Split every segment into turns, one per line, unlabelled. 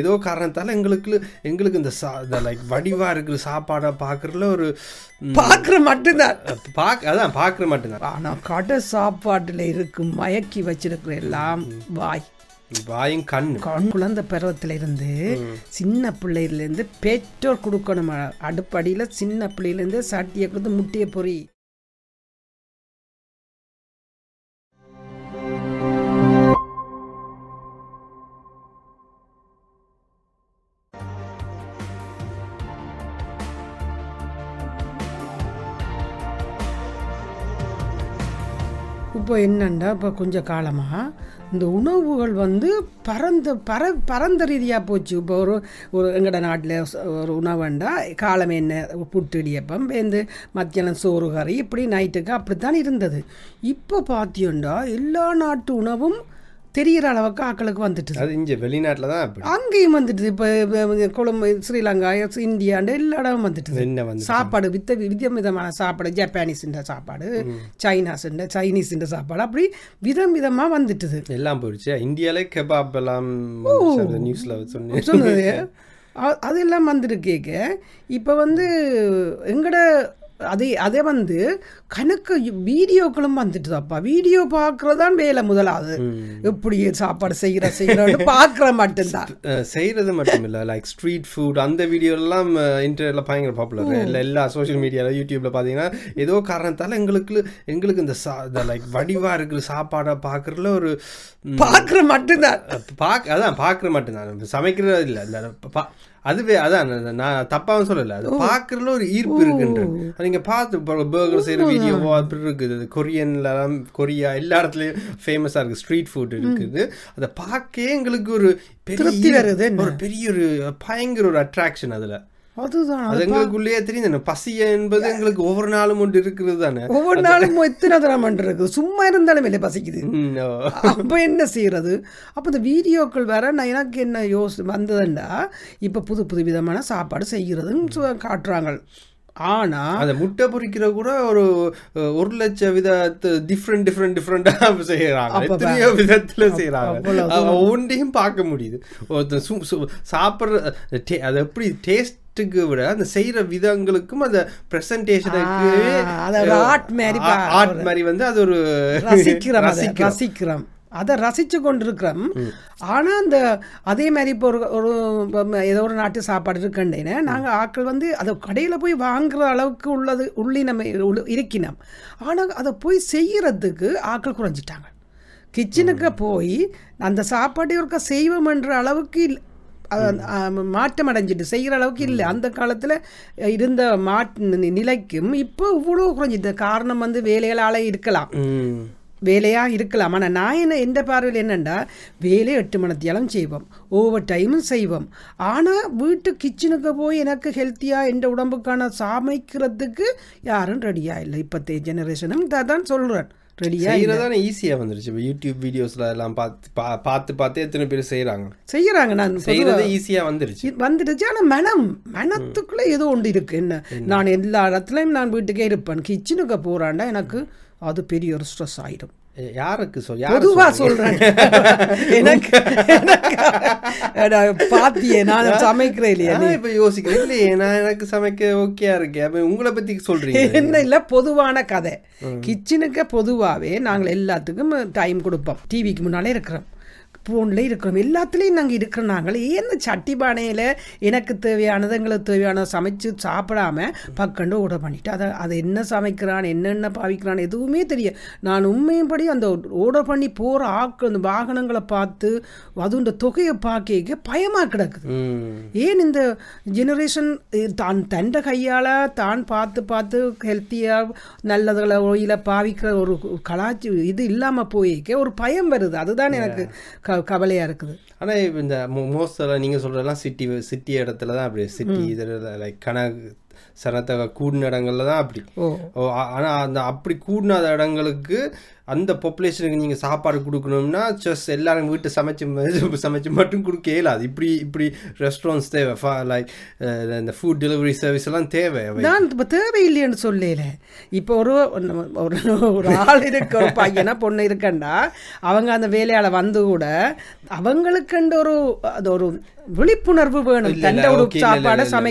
ஏதோ காரணத்தால் எங்களுக்கு எங்களுக்கு இந்த சா இந்த லைக் வடிவா இருக்கிற சாப்பாடை பார்க்கறதுல ஒரு
பார்க்குற மட்டும்தான்.
பாக் அதான் பார்க்குற மட்டும்தான்.
ஆனா கடை சாப்பாட்டுல இருக்கும் மயக்கி வச்சிருக்கிற எல்லாம் வாய்.
வாயும் கண்ணு.
கண் குழந்தை பருவத்துல இருந்து சின்ன பிள்ளையில இருந்து பெற்றோர் கொடுக்கணும். அடுப்படியில சின்ன பிள்ளையில இருந்து சட்டியை கொடுத்து முட்டையை பொறி இப்போ என்னண்டா? இப்போ கொஞ்சம் காலமாக இந்த உணவுகள் வந்து பரந்த பர பரந்த ரீதியாக போச்சு. இப்போ ஒரு ஒரு எங்கட நாட்டில் ஒரு உணவுண்டா? காலம் என்ன? புட்டு இடியப்பம் வேந்து மத்தியானம் சோறு கறி இப்படி நைட்டுக்கு அப்படித்தான் இருந்தது. இப்போ பார்த்தியோண்டா எல்லா நாட்டு உணவும் தெரிகிற அளவுக்கு ஆக்களுக்கு வந்துட்டு
அது இங்க வெளிநாட்டுல தான்
அங்கேயும் வந்துட்டுது. இப்போ கொழும்பு ஸ்ரீலங்கா இந்தியாண்டு எல்லா இடமும் வந்துட்டுது.
என்ன வந்து
சாப்பாடு வித்த விதம் விதமான சாப்பாடு. ஜப்பானீஸுன்ற சாப்பாடு சைனாஸுன்ற சைனீஸுன்ற சாப்பாடு. அப்படி விதம் விதமாக வந்துட்டுது.
எல்லாம் போயிடுச்சு. இந்தியாலே கெபாப் எல்லாம் நியூஸ்ல
சொன்னது. அ- அதெல்லாம் வந்துருக்கேக்க. இப்போ வந்து எங்கட அதே அதே வந்து கணக்கு வீடியோக்களும் வந்துட்டுதாப்பா. வீடியோ பார்க்குறதான் வேலை முதலாவது. எப்படி சாப்பாடு செய்கிற செய்கிறோன்னு பார்க்குற மட்டும்தான்.
செய்யறது மட்டும் இல்ல லைக் ஸ்ட்ரீட் ஃபுட் அந்த வீடியோ எல்லாம் இன்டர்நெட்ல பயங்கர பாப்புலர் இல்ல எல்லா சோஷியல் மீடியால யூடியூப்ல பாத்தீங்கன்னா ஏதோ காரணத்தால எங்களுக்கு எங்களுக்கு இந்த சா லைக் வடிவா இருக்கிற சாப்பாடை பார்க்கறதுல ஒரு
பார்க்குற மட்டும்தான்.
பாக் அதான் பார்க்குற மட்டும்தான். சமைக்கிறது இல்லை. இல்லை அதுவே அதான் நான் தப்பாவும் சொல்லல. அது பார்க்கறதுல ஒரு ஈர்ப்பு இருக்குன்றது. நீங்க பார்த்து பர்கர் செய்யற வீடியோவோ அப்படி இருக்குது. கொரியன்ல கொரியா எல்லா இடத்துலயும் ஃபேமஸா இருக்கு. ஸ்ட்ரீட் ஃபுட் இருக்குது. அதை பார்க்கவே எங்களுக்கு ஒரு பெரிய? ஒரு பெரிய ஒரு பயங்கர ஒரு அட்ராக்ஷன் அதுல.
அதுதான்
அது எங்களுக்குள்ளேயே தெரியும் தானே பசி என்பது எங்களுக்கு ஒவ்வொரு நாளும் ஒன்று இருக்கிறது தானே?
ஒவ்வொரு நாளும் எத்தனை தரம் இருக்குது. சும்மா இருந்தாலும் இல்லை பசிக்குது. அப்போ என்ன செய்யறது? அப்போ இந்த வீடியோக்கள் வேற நான் எனக்கு என்ன யோசி வந்ததுண்டா இப்போ புது புது விதமான சாப்பாடு செய்கிறதுன்னு காட்டுறாங்க. ஆனால்
அந்த முட்டை பொரிக்கிற கூட ஒரு ஒரு லட்சம் வித டிஃப்ரெண்ட் டிஃப்ரெண்ட் டிஃப்ரெண்டா செய்யறாங்க. எத்தனையோ விதத்துல செய்யறாங்க. ஒவ்வொன்றையும் பார்க்க முடியுது. சு- சாப்பிடுற அது எப்படி டேஸ்ட்டுக்கு விட அந்த செய்யற விதங்களுக்கும் அந்த பிரசன்டேஷனுக்கு
ஆ, அது ஒரு art மாதிரி
ஆர்ட் மாதிரி வந்து அது ஒரு
ரசிக்கிறோம்
ரசிக்கிறோம்.
அதை ரசித்து கொண்டிருக்கிறோம். ஆனால் அந்த அதே மாதிரி இப்போ ஒரு ஒரு ஏதோ ஒரு நாட்டு சாப்பாடு இருக்குண்டேன்னு நாங்கள் ஆட்கள் வந்து அதை கடையில் போய் வாங்குற அளவுக்கு உள்ளது உள்ள- இருக்கினோம். ஆனால் அதை போய் செய்யறதுக்கு ஆட்கள் குறைஞ்சிட்டாங்க. கிச்சனுக்கு போய் அந்த சாப்பாட்டை ஒருக்கா செய்வோம்ன்ற அளவுக்கு மாற்றம் அடைஞ்சிட்டு செய்கிற அளவுக்கு இல்லை. அந்த காலத்தில் இருந்த மாட் நிலைக்கும் இப்போ இவ்வளோ குறைஞ்சிட்டு காரணம் வந்து வேலைகளால் இருக்கலாம். வேலையாக இருக்கலாம். ஆனால் நான் என்ன எந்த பார்வையில் என்னென்னா வேலை எட்டு மணத்தியாலும் செய்வோம். ஓவர் டைமும் செய்வோம். ஆனால் வீட்டு கிச்சனுக்கு போய் எனக்கு ஹெல்த்தியாக எந்த உடம்புக்கான சமைக்கிறதுக்கு யாரும் ரெடியாக இல்லை. இப்போத்தைய ஜெனரேஷனும் தான் சொல்கிறேன் ரெடியாக
செய்யறதானே ஈஸியா வந்துருச்சு. இப்போ யூடியூப் வீடியோஸ்ல எல்லாம் பார்த்து பா- பார்த்து பார்த்து எத்தனை பேர் செய்யறாங்க.
செய்கிறாங்க நான்
செய்யறது ஈஸியா வந்துருச்சு.
வந்துடுச்சு ஆனால் மனம் மனத்துக்குள்ளே ஏதோ ஒன்று இருக்கு. என்ன? நான் எல்லா இடத்துலையும் நான் வீட்டுக்கே இருப்பேன். கிச்சனுக்கு போகிறாண்டா எனக்கு அது பெரிய ஒரு ஸ்ட்ரெஸ் ஆயிடும்.
எ- யாருக்கு சொல் யாரு
பொதுவா
சொல்றீங்க?
சொல்றேன். எனக்கு எனக்கு பாத்தியே நான் சமைக்கிறேன் இல்லையா
நான் இப்ப யோசிக்கிறேன். இல்லையே நான் எனக்கு சமைக்க ஓகேயா இருக்கேன் அப்ப உங்களை பத்தி சொல்றீங்க.
என்ன இல்லை பொதுவான கதை. கிச்சனுக்கு பொதுவாகவே நாங்கள் எல்லாத்துக்கும் டைம் கொடுப்போம். டிவிக்கு முன்னாலே இருக்கிறோம். ஃபோனில் இருக்கிறோம். எல்லாத்துலேயும் நாங்கள் இருக்கிறோம். நாங்கள் ஏன் சட்டி பானையில் எனக்கு தேவையானது எங்களுக்கு தேவையானதை சமைச்சு சாப்பிடாம பக்கண்டு ஓட பண்ணிட்டு அதை அதை என்ன சமைக்கிறான் என்னென்ன பாவிக்கிறான் எதுவுமே தெரியும் நான் உண்மையும்படி அந்த ஓர்டர் பண்ணி போகிற ஆட்கள் அந்த வாகனங்களை பார்த்து அதுன்ற தொகையை பார்க்க பயமாக கிடக்குது. ஏன் இந்த ஜெனரேஷன் தான் தண்ட கையால் தான் பார்த்து பார்த்து ஹெல்த்தியாக நல்லதுகளை ஒயில பாவிக்கிற ஒரு கலாச்சி இது இல்லாமல் போயிக்க ஒரு பயம் வருது. அதுதான் எனக்கு க கவலையாக இருக்குது.
ஆனா இப்ப இந்த மோஸ்ட் நீங்க சொல்றதெல்லாம் சிட்டி சிட்டி இடத்துல தான் அப்படி சிட்டி இதில் லைக் கணக்கு சனத்தை கூடின இடங்கள்ல தான் அப்படி.
ஓ.
ஓ ஆ- ஆனா அந்த அப்படி கூடினாத இடங்களுக்கு அந்த பாப்புலேஷனுக்கு நீங்க சாப்பாடு கொடுக்கணும்னா ஜஸ்ட் எல்லாரும் வீட்டு சமைச்சு சமைச்சு மட்டும் கொடுக்க இயலாது. இப்படி இப்படி ரெஸ்டாரண்ட்ஸ் தேவை. லைக் இந்த ஃபுட் டெலிவரி சர்வீஸ் எல்லாம் தேவை.
நான் இப்போ தேவையில்லைன்னு சொல்லல. இப்போ ஒரு ஒரு ஒரு ஆள் இருக்க ஒரு பையனா பொண்ணு இருக்கண்டா அவங்க அந்த வேலையால் வந்து கூட அவங்களுக்குண்டு ஒரு அது ஒரு விழிப்புணர்வு வேணும். தண்டை உடுப்பு சாப்பாடை
நானே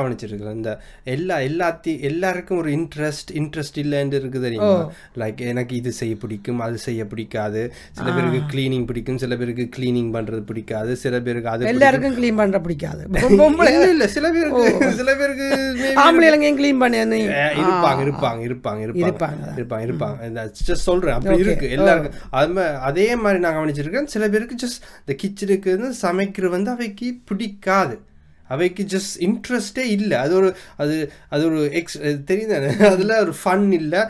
கவனிச்சிருக்கிறேன். இந்த எல்லா எல்லாத்தையும் எல்லாருக்கும் ஒரு இன்ட்ரெஸ்ட் இன்ட்ரெஸ்ட் இல்லைன்னு இருக்குது தெரியுமா? லைக் எனக்கு இது செய்ய பிடிக்கும் அது செய்ய பிடிக்காது. சில பேருக்கு க்ளீனிங் பிடிக்கும் சில பேருக்கு க்ளீனிங் பண்றது பிடிக்காது. சில பேருக்கு அது
எல்லாருக்கும் க்ளீன் பண்ற பிடிக்காது.
இல்ல இல்ல சில பேருக்கு சில பேருக்கு
ஆம்பளைங்க க்ளீன் பண்ணி
இருப்பாங்க இருப்பாங்க இருப்பாங்க இருப்பாங்க.
இருப்பாங்க.
இருப்பாங்க சொல்றேன். அப்படி இருக்கு. எல்லாருக்கும் அதே மாதிரி நான் கவனிச்சிருக்கேன். சில பேருக்கு ஜஸ்ட் இந்த கிச்சனுக்கு வந்து சமைக்கிறது வந்து அவைக்கு பிடிக்காது. அவைக்கு ஜஸ்ட் இன்ட்ரெஸ்டே இல்லை. அது ஒரு அது அது ஒரு எக்ஸ் தெரியுதானே அதில் ஒரு ஃபன் இல்லை.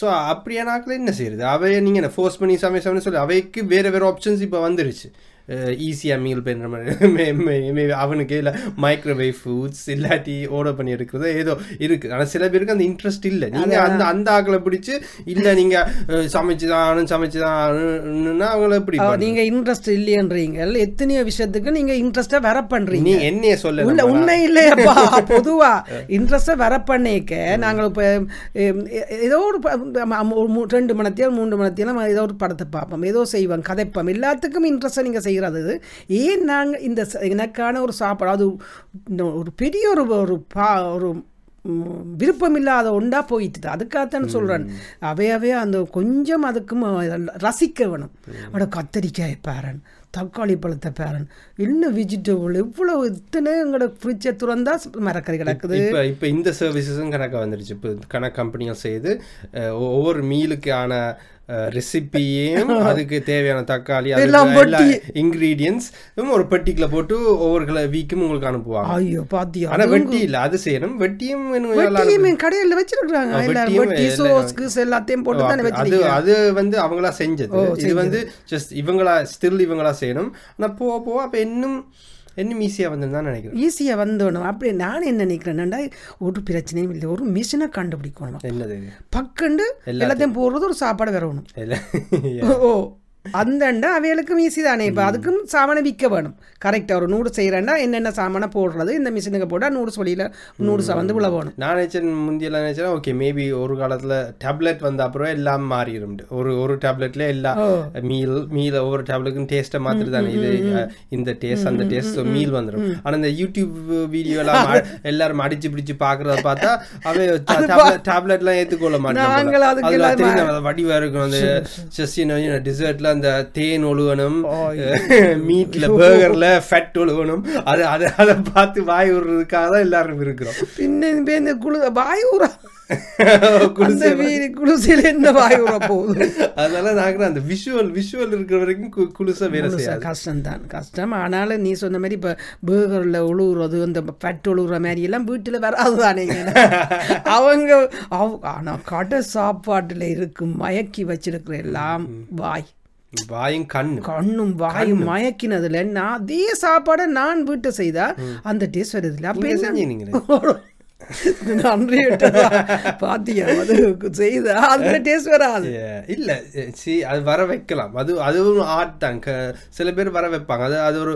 ஸோ அப்படியானாக்கில் என்ன செய்யுது அவைய நீங்கள் என்ன ஃபோர்ஸ் பண்ணி சமைச்சோம்னு சொல்லி அவைக்கு வேறு வேறு ஆப்ஷன்ஸ் இப்போ வந்துருச்சு. ஈஸியாக மீல் பண்ணுற மாதிரி. அவனுக்கு இல்லை மைக்ரோவேவ் ஃபுட்ஸ் இல்லாட்டி ஆர்டர் பண்ணி எடுக்கிறது ஏதோ இருக்குது ஆனால் சில பேருக்கு அந்த இன்ட்ரெஸ்ட் இல்லை. நீங்கள் அந்த அந்த ஆக்களை பிடிச்சி இல்லை நீங்கள் சமைச்சு தான் சமைச்சு தான் அவங்கள எப்படி
அவ- நீங்க இன்ட்ரெஸ்ட் இல்லையன்றீங்க. எத்தனையோ விஷயத்துக்கு நீங்க இன்ட்ரெஸ்டா வர பண்றீங்க.
நீ என்னைய சொல்ல
உள்ள உண்மை இல்லையப்பா பொதுவா. இன்ட்ரெஸ்டை வர பண்ணிக்க. நாங்கள் இப்போ ஏதோ ஒரு ரெண்டு மணத்தியம் மூன்று மணத்தியம் ஏதோ ஒரு படத்தை பார்ப்போம். ஏதோ செய்வோம் கதைப்போம். எல்லாத்துக்கும் இன்ட்ரெஸ்ட்டை நீங்கள் செய்கிறது ஏன் நாங்கள் இந்த எனக்கான ஒரு சாப்பாடு அது ஒரு பெரிய ஒரு ஒரு பா ஒரு விருப்பமில்லாத ஒன்றா போயிட்டு அதுக்காகத்தான் சொல்கிறேன் அவையவே அந்த கொஞ்சம் அதுக்கும் ரசிக்க வேணும். அவட கத்தரிக்காய் பேரன். தக்காளி பழத்தை பேரன் இன்னும் வெஜிடபிள் இவ்வளோ இத்தனை எங்களோட ஃப்ரிட்ஜை திறந்தா மரக்கறி கிடக்குது.
இப்போ இப்போ இந்த சர்வீசஸும் கணக்காக வந்துருச்சு. இப்போ கணக்கு கம்பெனிகள் செய்து ஒவ்வொரு மீலுக்கான ரெசிபியையும் அதுக்கு தேவையான தக்காளி இன்க்ரீடியன்ஸ் ஒரு பெட்டிக்குள்ள போட்டு ஒவ்வொரு வீக்கும் உங்களுக்கு அனுப்புவாங்க.
ஐயோ பாத்தியா?
ஆனா வெட்டி இல்ல அது செய்யணும். வெட்டியும்
கடையில் வச்சிருக்காங்க எல்லாத்தையும் போட்டு தானே
அது அது வந்து அவங்களா செஞ்சது. இது வந்து ஜஸ்ட் இவங்களா ஸ்டில் இவங்களா செய்யணும். ஆனா போக போக அப்ப இன்னும் இன்னும் ஈஸியா வந்து தான் நினைக்கிறேன்.
ஈஸியாக வந்துடணும் அப்படி நான் என்ன நினைக்கிறேன்டா ஒரு பிரச்சனையும் இல்லை. ஒரு மிஷினை கண்டுபிடிக்கணும்?
என்னது?
பக்கண்டு எல்லாத்தையும். போடுறது ஒரு சாப்பாடு வரணும் ஓ. அந்தண்டா அவைகளுக்கும் ஈஸி தானே. இப்போ அதுக்கும் சாமானை விற்க வேணும். கரெக்டாக ஒரு நூறு செய்கிறேன்டா என்னென்ன சாமானை போடுறது இந்த மிஷினுக்கு போட்டால் நூறு சொல்லியில் நூறு வந்து விழ வேணும்
நான் நினைச்சேன் முந்தியெல்லாம் நினைச்சேன் ஓகே மேபி ஒரு காலத்துல டேப்லெட் வந்த அப்புறம் எல்லாம் மாறிடும். ஒரு ஒரு டேப்லெட்ல எல்லா மீல் மீல் ஒவ்வொரு டேப்லெட்டுக்கும் டேஸ்ட்டை மாத்திட்டு தானே. இது இந்த டேஸ்ட் அந்த டேஸ்ட் மீல் வந்துடும் ஆனா இந்த யூடியூப் வீடியோ எல்லாம் எல்லாரும் அடிச்சு பிடிச்சு பாக்குறத பார்த்தா அவன் டேப்லெட்லாம் மாட்டேன்
அதுக்கு
அதுல தெரியும் அது வடிவா இருக்கும். அந்த ஜஸ்ட் டிசர்ட்ல அந்த தேன் ஒழுகணும் மீட்ல பர்கர்ல ஃபேட் ஒழுகணும். அது அதை அதை பார்த்து வாய் விடுறதுக்காக தான் எல்லாரும் இருக்கிறோம்.
பின்ன இந்த
குளிசை
அந்த வீடு குளிசையில் என்ன வாயூரா போகுது?
அதனால நாங்க அந்த விஷுவல் விஷுவல் இருக்கிற வரைக்கும் குளிசை வேலை செய்யாது.
கஷ்டம்தான் கஷ்டம். ஆனாலும் நீ சொன்ன மாதிரி இப்போ பேகரில் உழுவுறது இந்த ஃபட் உழுவுற மாதிரி எல்லாம் வீட்டில் வராது தானே அவங்க அவ ஆனால் கடை சாப்பாட்டில் இருக்கும் மயக்கி வச்சிருக்கிற எல்லாம் வாய்.
வாயும் கண்ணு
கண்ணும் வாயும் மயக்கினதுல நான் அதே சாப்பாடை நான் வீட்டை செய்தா அந்த டேஸ்ட் வருது இல்லை. அப்போ என்ன? நன்றி பாத்தியா அது செய்தா? அந்த டேஸ்ட் வராது.
இல்ல சி அது வர வைக்கலாம். அது அதுவும் ஆர்ட் தான். சில பேர் வர வைப்பாங்க. அது அது ஒரு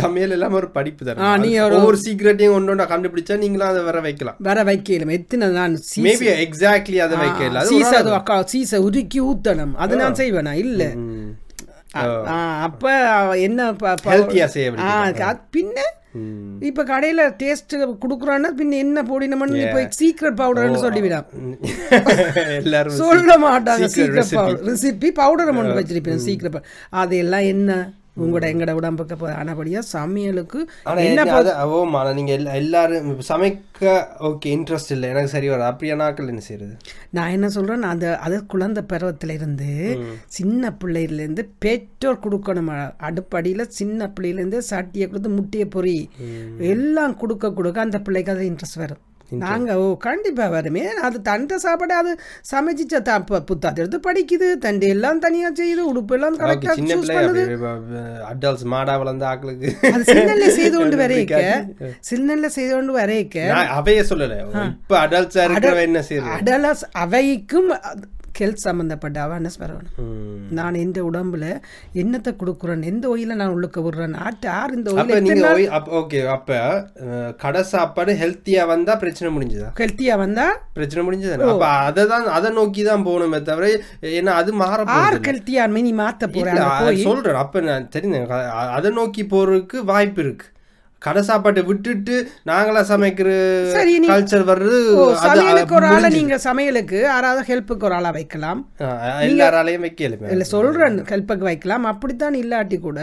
சமையல் எல்லாம் ஒரு படிப்பு தரும்
நீ
ஒவ்வொரு சீக்ரெட்டையும் ஒன்று ஒன்றா கண்டுபிடிச்சா நீங்களும் அதை வர வைக்கலாம்.
வர வைக்கலும் எத்தனை நான்
மேபி எக்ஸாக்ட்லி அதை வைக்கல.
சீசை சீசை உருக்கி ஊத்தணும். அது நான் செய்வேனா? இல்ல. அப்ப என்ன பின்ன. இப்ப கடையில டேஸ்ட் குடுக்குறான்னா பின்ன என்ன போடினோம்னு இப்ப சீக்ரெட் பவுடர்னு சொல்லிவிடாம்
எல்லாரும்
சொல்ல மாட்டாங்க.
recipe.
பவுடர் ரெசிபி பவுடரை மட்டும் வச்சிருப்பேன் சீக்கிரம் அதெல்லாம் என்ன? உங்களோட எங்கட உடம்புக்கு ஆனபடியா சமையலுக்கு
ஓமா நீங்க எல்லா- எல்லாரும் சமைக்க ஓகே இன்ட்ரெஸ்ட் இல்லை. எனக்கு சரி வரும் அப்படியானாக்கள் என்ன செய்யறது
நான் என்ன சொல்றேன் நான் அந்த அது குழந்தை பருவத்துல இருந்து சின்ன பிள்ளையில இருந்து பெற்றோர் கொடுக்கணும். அடுப்படியில சின்ன பிள்ளையில இருந்து சட்டியை கொடுத்து முட்டையை பொறி எல்லாம் கொடுக்க கொடுக்க அந்த பிள்ளைக்கு அது இன்ட்ரெஸ்ட் வரும். நாங்க ஓ கண்டிப்பா வருமே. அது தண்டை சாப்பாடு அது சமைச்சிச்ச த ப- புத்தாத்து எடுத்து படிக்குது. தண்டை எல்லாம் தனியா செய்யுது. உடுப்பு எல்லாம்
ஓகே
கரெக்டா
சின்ன
சூஸ்
பிள்ளை
பண்ணுது.
அடல்ட்ஸ் மாடா வளர்ந்த ஆக்களுக்கு.
அது சின்னல்ல செய்து கொண்டு வரைக்க சின்னல்ல செய்து கொண்டு வரைக்க
அவைய சொல்லல. இப்ப அடல்ட்ஸா இருக்கிறவ என்ன செய்யறது
அடலஸ் அவைக்கும் ஹெல்த் சம்மந்தப்பட்ட அவேர்னஸ் வரணும். நான் எந்த உடம்புல என்னத்தை கொடுக்குறேன் எந்த ஒயில நான் உள்ளுக்க விடுறேன் ஆட்டு யார் இந்த ஒயில
ஓகே அப்ப கடை சாப்பாடு ஹெல்த்தியா வந்தா பிரச்சனை முடிஞ்சுதா?
ஹெல்த்தியா வந்தா?
பிரச்சனை முடிஞ்சது அப்ப அதை தான் அதை நோக்கி தான் போகணுமே தவிர ஏன்னா அது மாற
ஆறு
போகுது
ஹெல்த்தியா நீ போறேன்
அது சொல்றேன். அப்ப நான் தெரிஞ்சேன் அதை நோக்கி போறதுக்கு வாய்ப்பு இருக்கு. கடை சாப்பாட்டை விட்டுட்டு நாங்களா சமைக்கிற கல்ச்சர் வர்றது
சமையலுக்கு ஒரு ஆளை. நீங்க சமையலுக்கு யாராவது ஹெல்ப்புக்கு ஒரு ஆளை வைக்கலாம்.
எல்லாராலையும் வைக்கலுமே.
இல்ல சொல்றேன் ஹெல்ப்புக்கு வைக்கலாம். அப்படித்தான் இல்லாட்டி கூட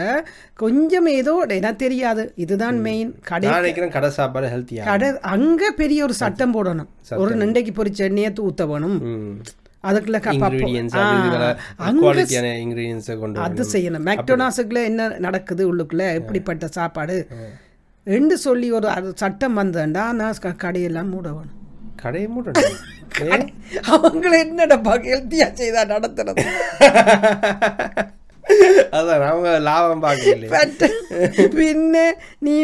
கொஞ்சம் ஏதோ எனக்கு தெரியாது. இதுதான் மெயின் கடை
நான் நினைக்கிறேன் கடை சாப்பாடு ஹெல்த்தியா
கடை அங்க பெரிய ஒரு சட்டம் போடணும். ஒரு நண்டைக்கு பொரிச்ச எண்ணெயை ஊத்த வேணும். அதுக்குள்ள
அது.
செய்யணும். மெக்டோனாஸுக்குள்ள என்ன நடக்குது உள்ளுக்குள்ள? எப்படிப்பட்ட சாப்பாடு. என்று சொல்லி ஒரு அது சட்டம் வந்தேன்டா நான் கடையெல்லாம் மூட வேணும்
கடையை மூடணும். ஏ?
அவங்கள என்னடா ஹெல்த்தியா செய்தா நடத்துறது?
அதான் அவங்க லாபம் பார்க்கலையே
பட் பின்ன நீ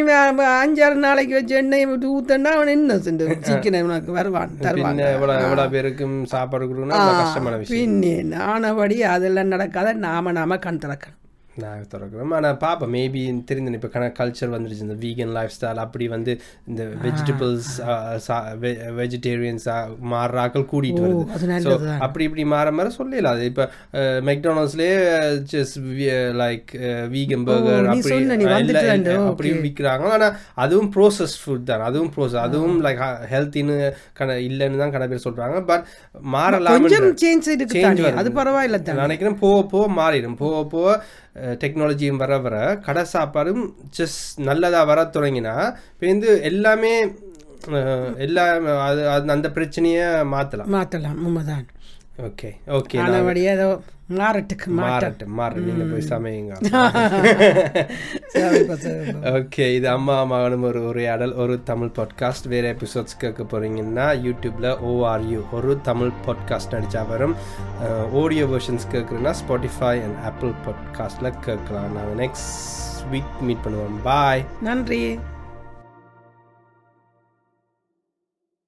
அஞ்சாறு நாளைக்கு வச்சு எண்ணெயை விட்டு ஊத்தன்னா அவன் என்ன செஞ்சு? சீக்கிரம் உனக்கு வருவான் தருவான்
எவ்வளவு பேருக்கும் சாப்பாடு கொடுக்கணும்
பின்னே நானபடி அதெல்லாம் நடக்காத நாம நாம கண் திறக்கணும்.
நான் திறக்கிறோம் ஆனால் பார்ப்போம் மேபி தெரிஞ்சு இப்போ கணக்கு கல்ச்சர் வந்துருச்சு. இந்த வீகன் லைஃப் ஸ்டைல் அப்படி வந்து இந்த வெஜிடபிள்ஸ் வெஜிடேரியன்ஸாக மாறுறாக்கள் கூட்டிகிட்டு வருது. ஸோ. அப்படி இப்படி மாற மாற சொல்லலாம் அது இப்போ மெக்டானல்ஸ்லேயே ஜஸ்ட் லைக் வீகன் பர்கர் அப்படி
சொன்ன, நீ
எல்லாம்
வந்துட்டு
அப்படி விற்கிறாங்க ஆனால் அதுவும் ப்ரோசஸ் ஃபுட் தான். அதுவும் ப்ரோசஸ் அதுவும் லைக் ஹெல்த்தின்னு கண இல்லைன்னு தான் கடை பேர் சொல்கிறாங்க பட் மாறலாம்
சேஞ்ச். அது பரவாயில்ல
நினைக்கிறேன் போக போக மாறிடும். போக போக டெக்னாலஜியும் வர வர கடை சாப்பாடும் ஜஸ்ட் நல்லதாக வர தொடங்கினா இப்போ வந்து எல்லாமே எல்லா அது அந்த பிரச்சனையை மாற்றலாம்
மாத்தலாம் உண்மைதான்.
ஓகே ஓகே
ஆனபடியே ஏதோ மாறட்டுக்கு மாற்றம்
மாறட்டும். மாறட்டும் நீங்கள் போய் சமையுங்க. ஓகே இது அம்மா மகனும் ஒரு உரையாடல் ஒரு தமிழ் பாட்காஸ்ட் வேறு எபிசோட்ஸ் கேட்க போகிறீங்கன்னா யூடியூப்பில் ஓஆர்யூ ஒரு தமிழ் பாட்காஸ்ட் நடிச்சா வரும். ஆடியோ வெர்ஷன்ஸ் கேட்குறேன்னா ஸ்பாட்டிஃபை அண்ட் ஆப்பிள் பாட்காஸ்ட்டில் கேட்கலாம். நாங்கள் நெக்ஸ்ட் வீக் மீட் பண்ணுவோம். பாய்
நன்றி.